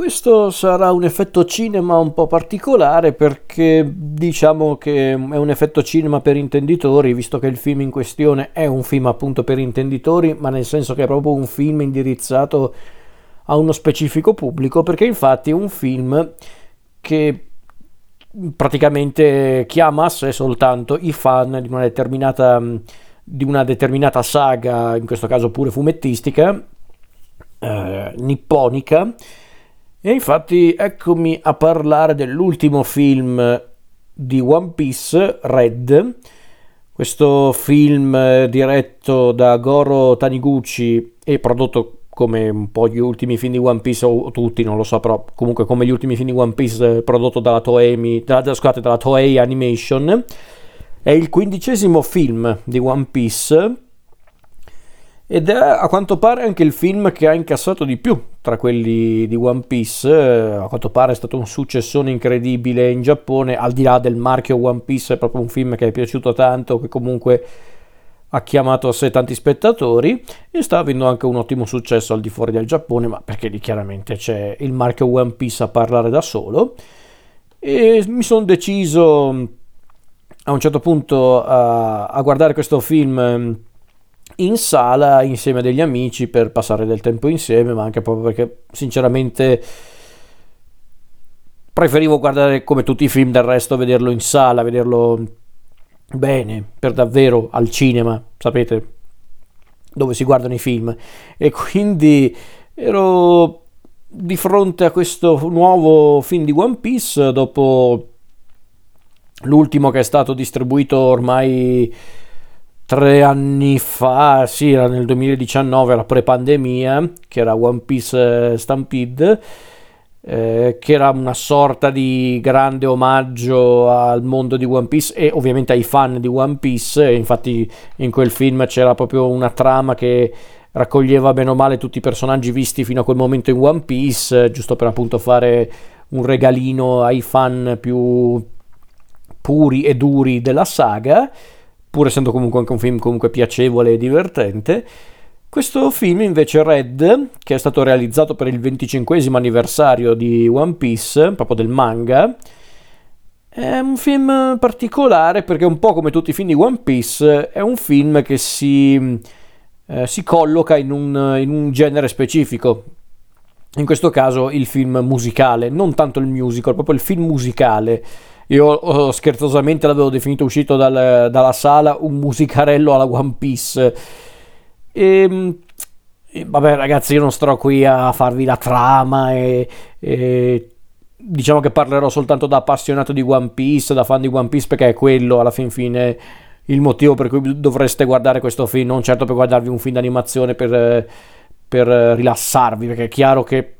Questo sarà un effetto cinema un po' particolare perché diciamo che è un effetto cinema per intenditori, visto che il film in questione è un film appunto per intenditori, ma nel senso che è proprio un film indirizzato a uno specifico pubblico, perché infatti è un film che praticamente chiama a sé soltanto i fan di una determinata, di una determinata saga, in questo caso pure fumettistica, eh, nipponica. E infatti eccomi a parlare dell'ultimo film di One Piece, Red. Questo film diretto da Goro Taniguchi e prodotto come un po' gli ultimi film di One Piece, o tutti, non lo so, però comunque come gli ultimi film di One Piece prodotto dalla Toei, dalla, scusate, dalla Toei Animation. È il quindicesimo film di One Piece ed è a quanto pare anche il film che ha incassato di più tra quelli di One Piece. A quanto pare è stato un successone incredibile in Giappone, al di là del marchio One Piece, è proprio un film che è piaciuto tanto, che comunque ha chiamato a sé tanti spettatori e sta avendo anche un ottimo successo al di fuori del Giappone, ma perché lì chiaramente c'è il marchio One Piece a parlare da solo. E mi sono deciso a un certo punto a, a guardare questo film in sala insieme a degli amici per passare del tempo insieme, ma anche proprio perché sinceramente preferivo guardare come tutti i film del resto, vederlo in sala, vederlo bene, per davvero al cinema, sapete, dove si guardano i film. E quindi ero di fronte a questo nuovo film di One Piece dopo l'ultimo che è stato distribuito ormai tre anni fa, sì, era nel 2019, era pre-pandemia, che era One Piece eh, Stampede, eh, che era una sorta di grande omaggio al mondo di One Piece e ovviamente ai fan di One Piece. Infatti, in quel film c'era proprio una trama che raccoglieva bene o male tutti i personaggi visti fino a quel momento in One Piece, giusto per appunto fare un regalino ai fan più puri e duri della saga pur essendo comunque anche un film comunque piacevole e divertente. Questo film invece Red, che è stato realizzato per il 25 anniversario di One Piece, proprio del manga, è un film particolare perché un po' come tutti i film di One Piece è un film che si, eh, si colloca in un, in un genere specifico. In questo caso il film musicale, non tanto il musical, proprio il film musicale io oh, scherzosamente l'avevo definito uscito dal, dalla sala un musicarello alla One Piece. Ehm, e, vabbè, ragazzi, io non sto qui a farvi la trama e, e diciamo che parlerò soltanto da appassionato di One Piece, da fan di One Piece, perché è quello alla fin fine il motivo per cui dovreste guardare questo film, non certo per guardarvi un film d'animazione per, per rilassarvi, perché è chiaro che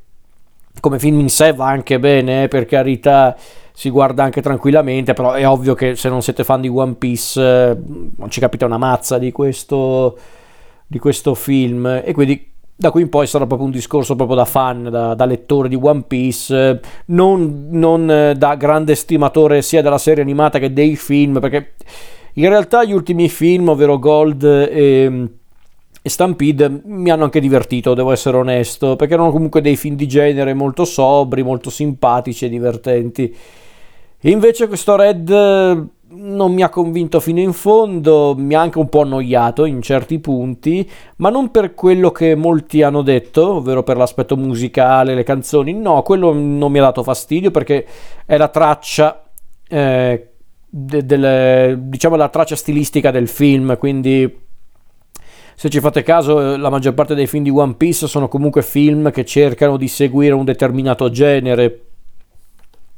come film in sé va anche bene, eh, per carità si guarda anche tranquillamente, però è ovvio che se non siete fan di One Piece eh, non ci capita una mazza di questo, di questo film. E quindi da qui in poi sarà proprio un discorso proprio da fan, da, da lettore di One Piece, non, non, eh, da grande stimatore sia della serie animata che dei film, perché in realtà gli ultimi film, ovvero Gold e, e Stampede, mi hanno anche divertito, devo essere onesto, perché erano comunque dei film di genere molto sobri, molto simpatici e divertenti. Invece questo Red eh, non mi ha convinto fino in fondo, mi ha anche un po' annoiato in certi punti, ma non per quello che molti hanno detto, ovvero per l'aspetto musicale, le canzoni, no, quello non mi ha dato fastidio perché è la traccia, eh, de- del, diciamo la traccia stilistica del film, quindi se ci fate caso la maggior parte dei film di One Piece sono comunque film che cercano di seguire un determinato genere,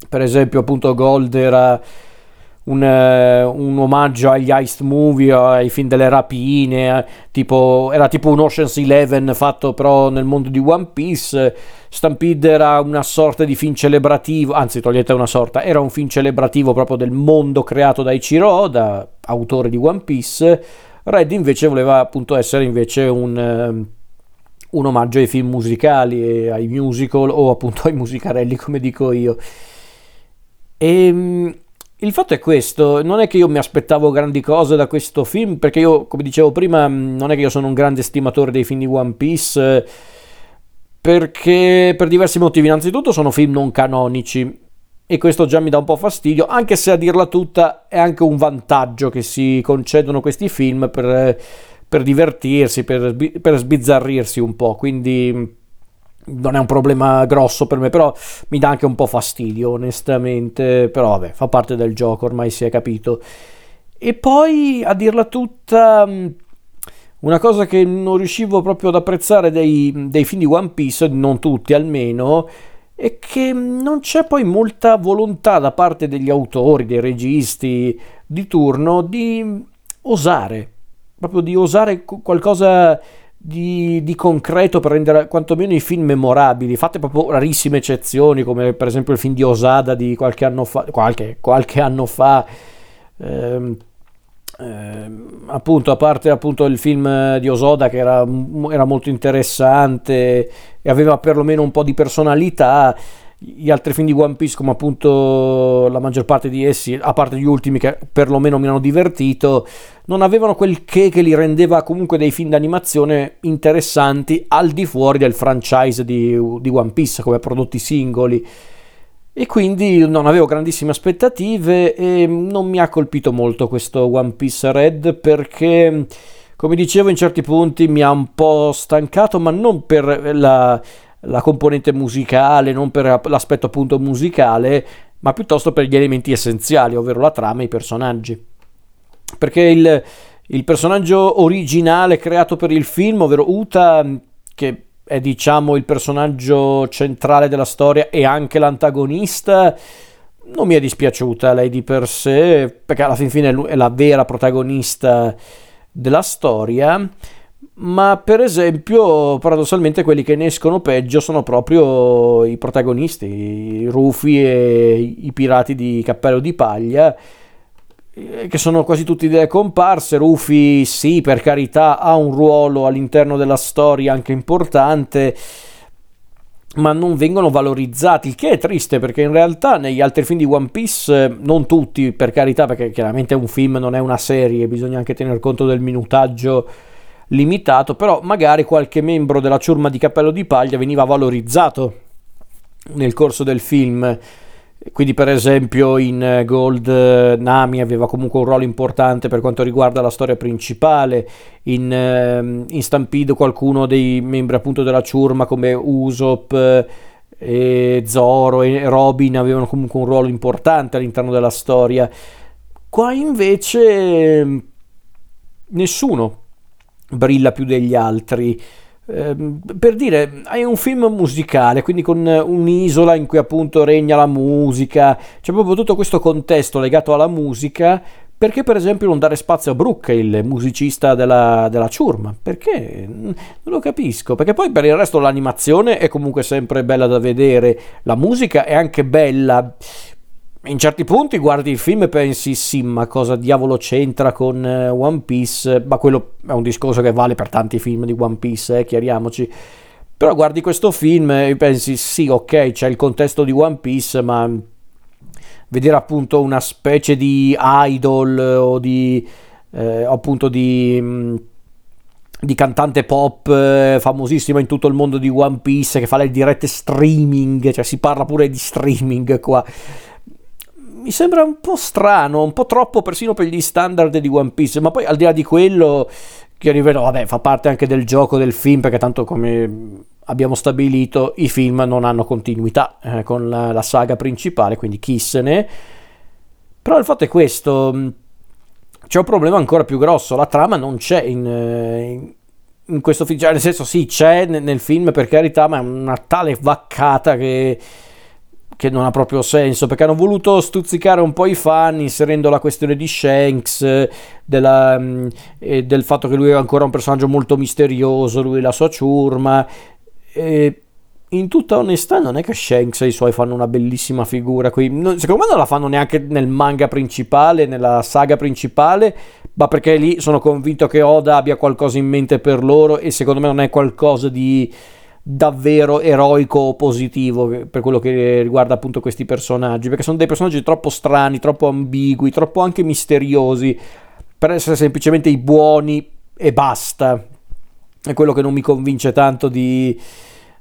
per esempio appunto Gold era un, uh, un, omaggio agli heist movie, ai film delle rapine, eh, tipo, era tipo un Ocean's Eleven fatto però nel mondo di One Piece. Stampede era una sorta di film celebrativo, anzi togliete una sorta, era un film celebrativo proprio del mondo creato da Ichiro autore di One Piece. Red invece voleva appunto essere invece un... Uh, un omaggio ai film musicali, ai musical o appunto ai musicarelli come dico io. E ehm, il fatto è questo, non è che io mi aspettavo grandi cose da questo film, perché io, come dicevo prima, non è che io sono un grande stimatore dei film di One Piece, perché per diversi motivi. Innanzitutto sono film non canonici e questo già mi dà un po' fastidio, anche se a dirla tutta è anche un vantaggio che si concedono questi film per, per divertirsi, per, per sbizzarrirsi un po', quindi non è un problema grosso per me, però mi dà anche un po' fastidio, onestamente, però vabbè, fa parte del gioco, ormai si è capito. E poi, a dirla tutta, una cosa che non riuscivo proprio ad apprezzare dei, dei film di One Piece, non tutti almeno, è che non c'è poi molta volontà da parte degli autori, dei registi di turno di osare, proprio di osare qualcosa di, di, concreto per rendere quantomeno i film memorabili, fatte proprio rarissime eccezioni, come per esempio il film di Osada di qualche anno fa, qualche, qualche anno fa. Ehm, eh, appunto a parte appunto il film di Osoda che era, era, molto interessante e aveva perlomeno un po' di personalità gli altri film di One Piece come appunto la maggior parte di essi a parte gli ultimi che perlomeno mi hanno divertito non avevano quel che che li rendeva comunque dei film d'animazione interessanti al di fuori del franchise di, di One Piece come prodotti singoli e quindi non avevo grandissime aspettative e non mi ha colpito molto questo One Piece Red perché, come dicevo, in certi punti mi ha un po' stancato, ma non per la, la componente musicale, non per l'aspetto appunto musicale, ma piuttosto per gli elementi essenziali, ovvero la trama e i personaggi. Perché il, il personaggio originale creato per il film, ovvero Uta, che è diciamo il personaggio centrale della storia e anche l'antagonista. Non mi è dispiaciuta lei di per sé perché alla fin fine è la vera protagonista della storia. Ma per esempio paradossalmente quelli che ne escono peggio sono proprio i protagonisti Rufi e i pirati di cappello di paglia che sono quasi tutti delle comparse. Rufy, sì, per carità, ha un ruolo all'interno della storia anche importante, ma non vengono valorizzati, il che è triste perché in realtà negli altri film di One Piece, eh, non tutti per carità, perché chiaramente un film non è una serie, bisogna anche tener conto del minutaggio limitato, però magari qualche membro della ciurma di cappello di paglia veniva valorizzato nel corso del film quindi per esempio in eh, Gold eh, Nami aveva comunque un ruolo importante per quanto riguarda la storia principale, in, ehm, in Stampede qualcuno dei membri appunto della ciurma come Usopp eh, e Zoro e Robin avevano comunque un ruolo importante all'interno della storia. Qua invece nessuno brilla più degli altri. Ehm, per dire, hai un film musicale, quindi con un'isola in cui appunto regna la musica, c'è proprio tutto questo contesto legato alla musica. Perché per esempio non dare spazio a Brooke, il musicista della, della ciurma? Perché? Non lo capisco. Perché poi per il resto l'animazione è comunque sempre bella da vedere, la musica è anche bella in certi punti guardi il film e pensi sì ma cosa diavolo c'entra con eh, One Piece? Ma quello è un discorso che vale per tanti film di One Piece eh, chiariamoci. Però guardi questo film e pensi sì ok c'è il contesto di One Piece ma vedere appunto una specie di idol o di eh, appunto di mm, di cantante pop eh, famosissima in tutto il mondo di One Piece che fa le dirette streaming, cioè si parla pure di streaming qua mi sembra un po' strano, un po' troppo persino per gli standard di One Piece, ma poi al di là di quello, che rivedo, vabbè, fa parte anche del gioco del film, perché tanto come abbiamo stabilito, i film non hanno continuità eh, con la, la, saga principale, quindi chi se ne... Però il fatto è questo, mm, c'è un problema ancora più grosso, la trama non c'è in, eh, in, in questo film, cioè nel senso sì, c'è nel, nel film per carità, ma è una tale vaccata che che non ha proprio senso perché hanno voluto stuzzicare un po' i fan inserendo la questione di Shanks della, mm, e del fatto che lui è ancora un personaggio molto misterioso lui e la sua ciurma. E in tutta onestà non è che Shanks e i suoi fanno una bellissima figura qui. Secondo me non la fanno neanche nel manga principale nella saga principale ma perché lì sono convinto che Oda abbia qualcosa in mente per loro e secondo me non è qualcosa di davvero eroico o positivo per quello che riguarda appunto questi personaggi, perché sono dei personaggi troppo strani, troppo ambigui, troppo anche misteriosi per essere semplicemente i buoni e basta. È quello che non mi convince tanto di,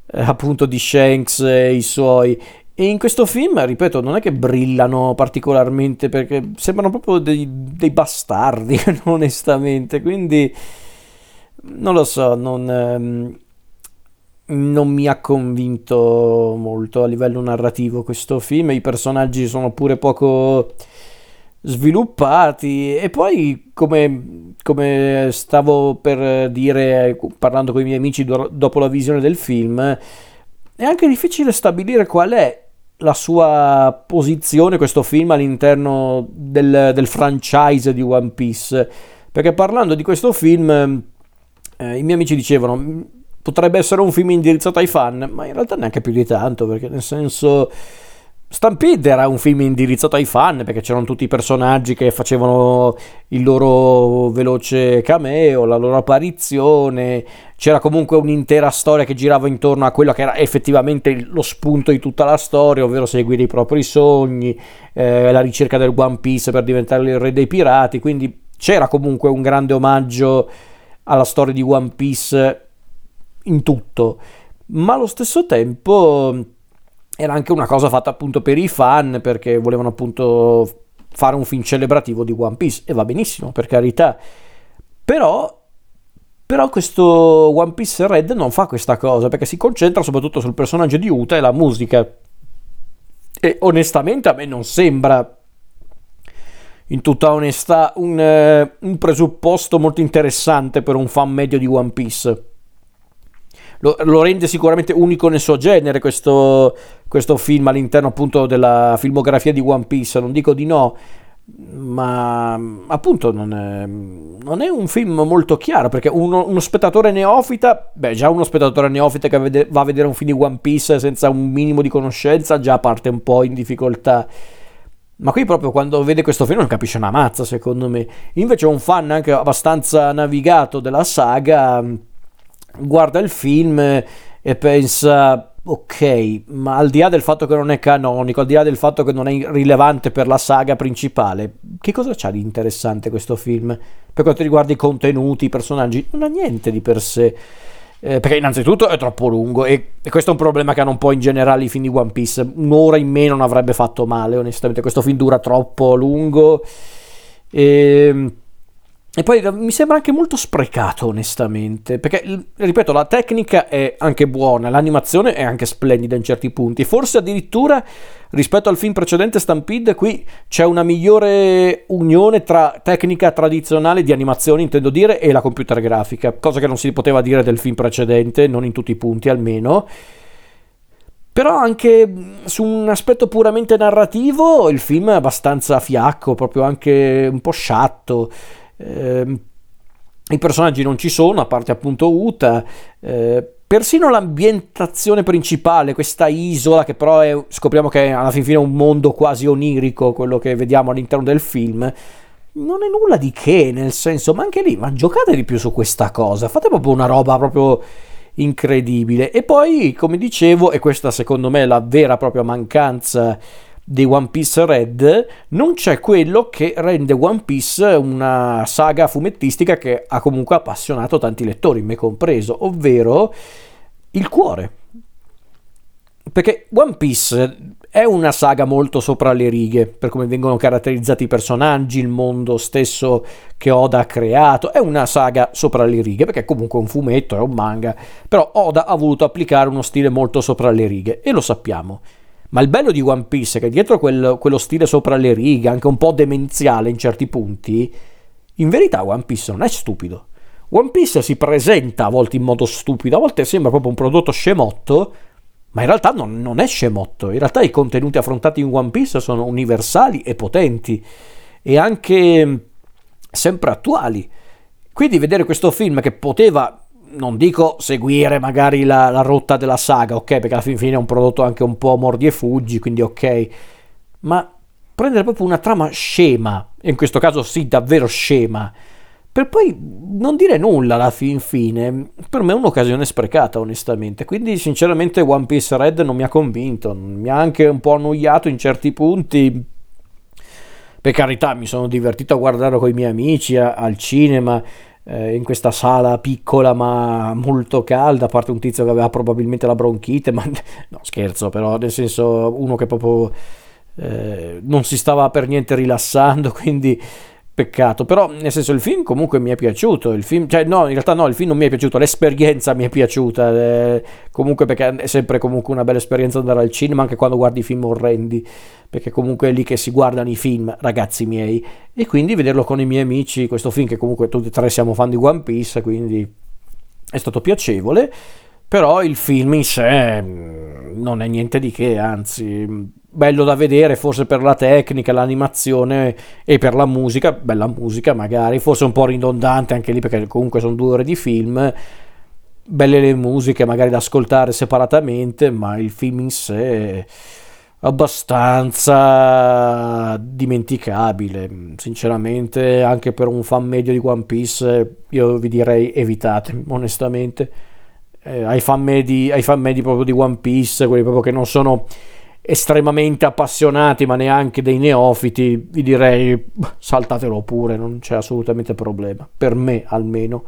eh, appunto di Shanks e i suoi. E in questo film, ripeto, non è che brillano particolarmente perché sembrano proprio dei, dei bastardi, onestamente. Quindi non lo so, non, ehm, non mi ha convinto molto a livello narrativo questo film. I personaggi sono pure poco sviluppati e poi come, come stavo per dire parlando con i miei amici do- dopo la visione del film è anche difficile stabilire qual è la sua posizione questo film all'interno del, del franchise di One Piece perché parlando di questo film eh, i miei amici dicevano potrebbe essere un film indirizzato ai fan ma in realtà neanche più di tanto perché nel senso Stampede era un film indirizzato ai fan perché c'erano tutti i personaggi che facevano il loro veloce cameo, la loro apparizione, c'era comunque un'intera storia che girava intorno a quello che era effettivamente lo spunto di tutta la storia, ovvero seguire i propri sogni, eh, la ricerca del One Piece per diventare il re dei pirati, quindi c'era comunque un grande omaggio alla storia di One Piece in tutto, ma allo stesso tempo era anche una cosa fatta appunto per i fan perché volevano appunto fare un film celebrativo di One Piece e va benissimo per carità. Però però questo One Piece Red non fa questa cosa perché si concentra soprattutto sul personaggio di Uta e la musica. E onestamente a me non sembra in tutta onestà un, eh, un presupposto molto interessante per un fan medio di One Piece lo, lo, rende sicuramente unico nel suo genere questo, questo film all'interno appunto della filmografia di One Piece, non dico di no, ma appunto non è, non è, un film molto chiaro perché uno, uno, spettatore neofita, beh già uno spettatore neofita che vede, va a vedere un film di One Piece senza un minimo di conoscenza già parte un po' in difficoltà. Ma qui proprio quando vede questo film non capisce una mazza secondo me. Invece un fan anche abbastanza navigato della saga guarda il film e pensa ok, ma al di là del fatto che non è canonico, al di là del fatto che non è rilevante per la saga principale, che cosa c'ha di interessante questo film? Per quanto riguarda i contenuti, i personaggi, non ha niente di per sé. Eh, perché innanzitutto è troppo lungo e, e, questo è un problema che hanno un po' in generale i film di One Piece. Un'ora in meno non avrebbe fatto male, onestamente. Questo film dura troppo lungo. E ehm, e poi mi sembra anche molto sprecato, onestamente, perché, ripeto, la tecnica è anche buona, l'animazione è anche splendida in certi punti. Forse addirittura rispetto al film precedente Stampede, qui c'è una migliore unione tra tecnica tradizionale di animazione, intendo dire, e la computer grafica, cosa che non si poteva dire del film precedente, non in tutti i punti almeno. Però anche su un aspetto puramente narrativo il film è abbastanza fiacco, proprio anche un po' sciatto. Eh, I personaggi non ci sono, a parte appunto Uta. Eh, persino l'ambientazione principale, questa isola che però è, scopriamo che alla fin fine è un mondo quasi onirico, quello che vediamo all'interno del film, non è nulla di che, nel senso, ma anche lì, ma giocate di più su questa cosa, fate proprio una roba proprio incredibile. E poi, come dicevo, e questa secondo me è la vera propria mancanza di One Piece Red non c'è quello che rende One Piece una saga fumettistica che ha comunque appassionato tanti lettori, me compreso, ovvero il cuore. Perché One Piece è una saga molto sopra le righe, per come vengono caratterizzati i personaggi, il mondo stesso che Oda ha creato, è una saga sopra le righe, perché è comunque un fumetto, è un manga, però Oda ha voluto applicare uno stile molto sopra le righe, e lo sappiamo. Ma il bello di One Piece è che dietro quel, quello stile sopra le righe, anche un po' demenziale in certi punti, in verità One Piece non è stupido. One Piece si presenta a volte in modo stupido, a volte sembra proprio un prodotto scemotto, ma in realtà non, non, è scemotto. In realtà i contenuti affrontati in One Piece sono universali e potenti e anche sempre attuali. Quindi vedere questo film che poteva non dico seguire magari la, la, rotta della saga, ok, perché alla fin fine è un prodotto anche un po' mordi e fuggi, quindi ok, ma prendere proprio una trama scema, e in questo caso sì, davvero scema, per poi non dire nulla alla fin fine, per me è un'occasione sprecata onestamente, quindi sinceramente One Piece Red non mi ha convinto, mi ha anche un po' annoiato in certi punti, per carità mi sono divertito a guardarlo con i miei amici a, al cinema, eh, in questa sala piccola ma molto calda, a parte un tizio che aveva probabilmente la bronchite, ma no scherzo però, nel senso uno che proprio eh, non si stava per niente rilassando, quindi peccato, però nel senso il film comunque mi è piaciuto, il film, cioè no, in realtà no, il film non mi è piaciuto, l'esperienza mi è piaciuta, eh, comunque perché è sempre comunque una bella esperienza andare al cinema anche quando guardi film orrendi, perché comunque è lì che si guardano i film, ragazzi miei, e quindi vederlo con i miei amici, questo film che comunque tutti e tre siamo fan di One Piece, quindi è stato piacevole, però il film in sé mm, non è niente di che, anzi bello da vedere forse per la tecnica, l'animazione e per la musica, bella musica magari, forse un po' ridondante anche lì perché comunque sono due ore di film, belle le musiche magari da ascoltare separatamente, ma il film in sé è abbastanza dimenticabile, sinceramente anche per un fan medio di One Piece io vi direi evitate onestamente. Eh, ai, fan medi, ai fan medi proprio di One Piece, quelli proprio che non sono estremamente appassionati, ma neanche dei neofiti, vi direi saltatelo pure, non c'è assolutamente problema, per me almeno.